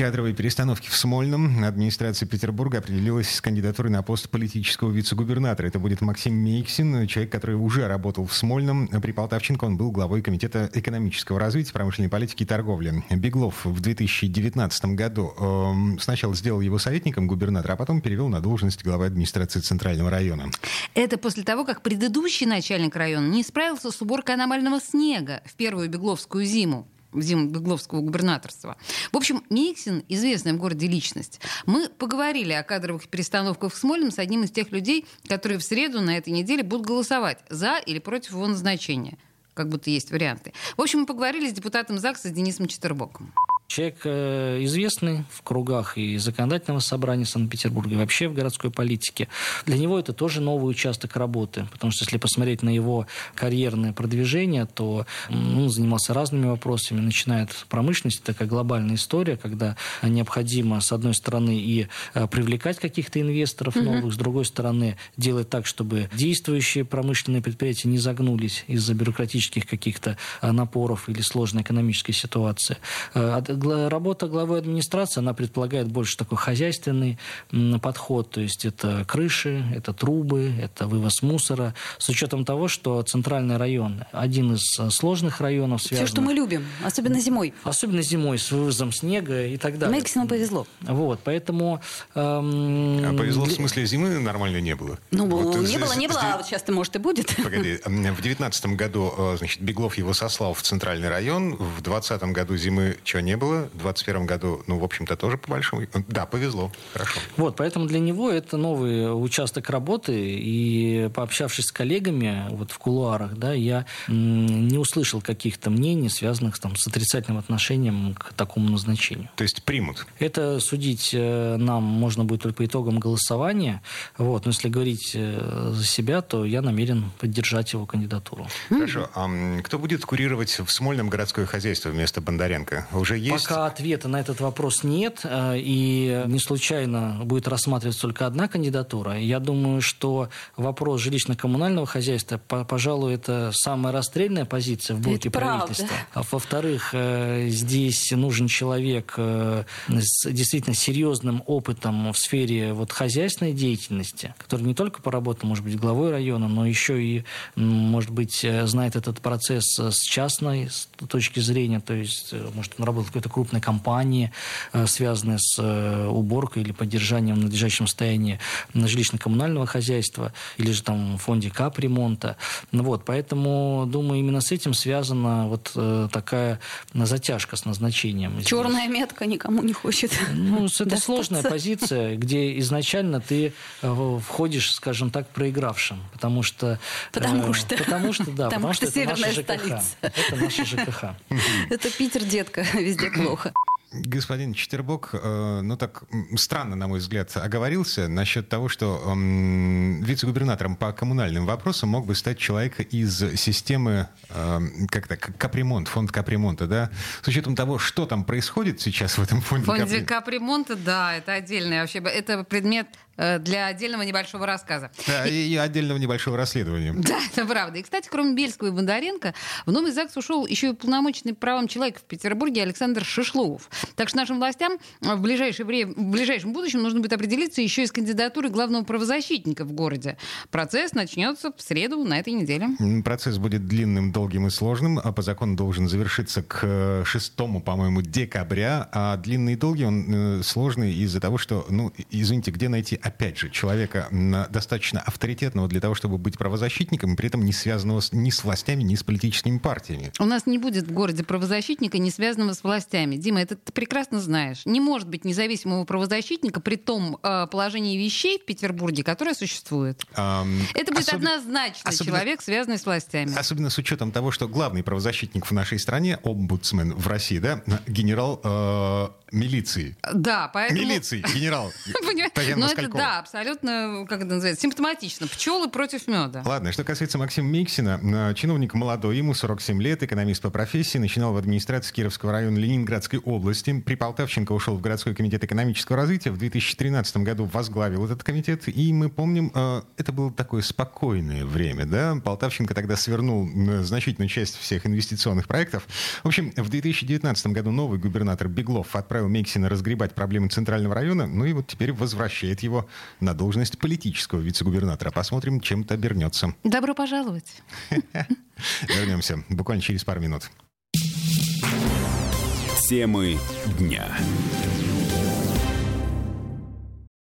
Кадровые перестановки в Смольном. Администрация Петербурга определилась с кандидатурой на пост политического вице-губернатора. Это будет Максим Мейксин, человек, который уже работал в Смольном. При Полтавченко он был главой Комитета экономического развития, промышленной политики и торговли. Беглов в 2019 году э, сначала сделал его советником губернатора, а потом перевел на должность главы администрации Центрального района. Это после того, как предыдущий начальник района не справился с уборкой аномального снега в первую Бегловскую зиму в зиму Бегловского губернаторства. В общем, Миксин – известная в городе личность. Мы поговорили о кадровых перестановках в Смольном с одним из тех людей, которые в среду на этой неделе будут голосовать за или против его назначения. Как будто есть варианты. В общем, мы поговорили с депутатом ЗАГСа Денисом Четербоком. Человек э, известный в кругах и законодательного собрания Санкт-Петербурга, и вообще в городской политике. Для него это тоже новый участок работы, потому что если посмотреть на его карьерное продвижение, то он занимался разными вопросами, начиная от промышленности, такая глобальная история, когда необходимо, с одной стороны, и э, привлекать каких-то инвесторов новых, mm-hmm. с другой стороны, делать так, чтобы действующие промышленные предприятия не загнулись из-за бюрократических каких-то э, напоров или сложной экономической ситуации работа главы администрации, она предполагает больше такой хозяйственный подход, то есть это крыши, это трубы, это вывоз мусора, с учетом того, что центральный район один из э, сложных районов. Связанных, Все, что мы любим, особенно зимой. Особенно зимой, с вывозом снега и так далее. Мексину повезло. Вот, поэтому... Эм, а повезло в смысле зимы нормально не было? Ну, вот, не было, не было, а вот сейчас-то, может, и будет. Погоди, в девятнадцатом году, э, значит, Беглов его сослал в центральный район, в двадцатом году зимы чего не было, было. В 2021 году, ну, в общем-то, тоже по большому... Да, повезло. Хорошо. Вот, поэтому для него это новый участок работы. И пообщавшись с коллегами вот в кулуарах, да, я не услышал каких-то мнений, связанных там, с отрицательным отношением к такому назначению. То есть примут? Это судить э, нам можно будет только по итогам голосования. Вот. Но если говорить э, за себя, то я намерен поддержать его кандидатуру. Хорошо. А кто будет курировать в Смольном городское хозяйство вместо Бондаренко? Уже есть есть... Пока ответа на этот вопрос нет, э, и не случайно будет рассматриваться только одна кандидатура. Я думаю, что вопрос жилищно-коммунального хозяйства, пожалуй, это самая расстрельная позиция в блоке правительства. А во-вторых, э, здесь нужен человек э, с действительно серьезным опытом в сфере вот хозяйственной деятельности, который не только поработал, может быть, главой района, но еще и, может быть, знает этот процесс с частной точки зрения, то есть, может, он работал какой-то крупной компании, э, связанные с э, уборкой или поддержанием в надлежащем состоянии жилищно-коммунального хозяйства, или же там в фонде капремонта. Ну вот, поэтому, думаю, именно с этим связана вот э, такая затяжка с назначением. Черная метка никому не хочет. Ну, это сложная позиция, где изначально ты входишь, скажем так, проигравшим, потому что... Потому что... Потому что, да. Потому, потому что, что это наша ЖКХ. Это наша ЖКХ. Это Питер, детка, везде плохо. Господин Четербок, э, ну так странно, на мой взгляд, оговорился насчет того, что вице-губернатором по коммунальным вопросам мог бы стать человек из системы э, как-то капремонт, фонд капремонта, да? С учетом того, что там происходит сейчас в этом фонде. В фонде капремонта, да, это отдельное вообще, это предмет для отдельного небольшого рассказа. Да, и, и отдельного небольшого расследования. Да, это правда. И, кстати, кроме Бельского и Бондаренко, в новый ЗАГС ушел еще и полномочный правам человека в Петербурге Александр Шишлов. Так что нашим властям в, ближайшее время, в ближайшем будущем нужно будет определиться еще и с кандидатурой главного правозащитника в городе. Процесс начнется в среду на этой неделе. Процесс будет длинным, долгим и сложным, а по закону должен завершиться к 6, по-моему, декабря. А длинный и долгий он э, сложный из-за того, что, ну, извините, где найти опять же, человека достаточно авторитетного для того, чтобы быть правозащитником, и при этом не связанного с, ни с властями, ни с политическими партиями. У нас не будет в городе правозащитника, не связанного с властями. Дима, это ты прекрасно знаешь. Не может быть независимого правозащитника при том э, положении вещей в Петербурге, которое существует. Um, это будет особ... однозначно особенно, человек, связанный с властями. Особенно с учетом того, что главный правозащитник в нашей стране, омбудсмен в России, да, генерал э, милиции. Да, поэтому... Милиции, генерал. Но это такого. да, абсолютно, как это называется, симптоматично. Пчелы против меда. Ладно, что касается Максима Миксина, э, чиновник молодой, ему 47 лет, экономист по профессии, начинал в администрации Кировского района Ленинградской области. При Полтавченко ушел в городской комитет экономического развития. В 2013 году возглавил этот комитет. И мы помним, э, это было такое спокойное время, да? Полтавченко тогда свернул значительную часть всех инвестиционных проектов. В общем, в 2019 году новый губернатор Беглов отправил Миксина разгребать проблемы Центрального района, ну и вот теперь возвращает его на должность политического вице-губернатора. Посмотрим, чем это обернется. Добро пожаловать. Вернемся буквально через пару минут. Темы дня.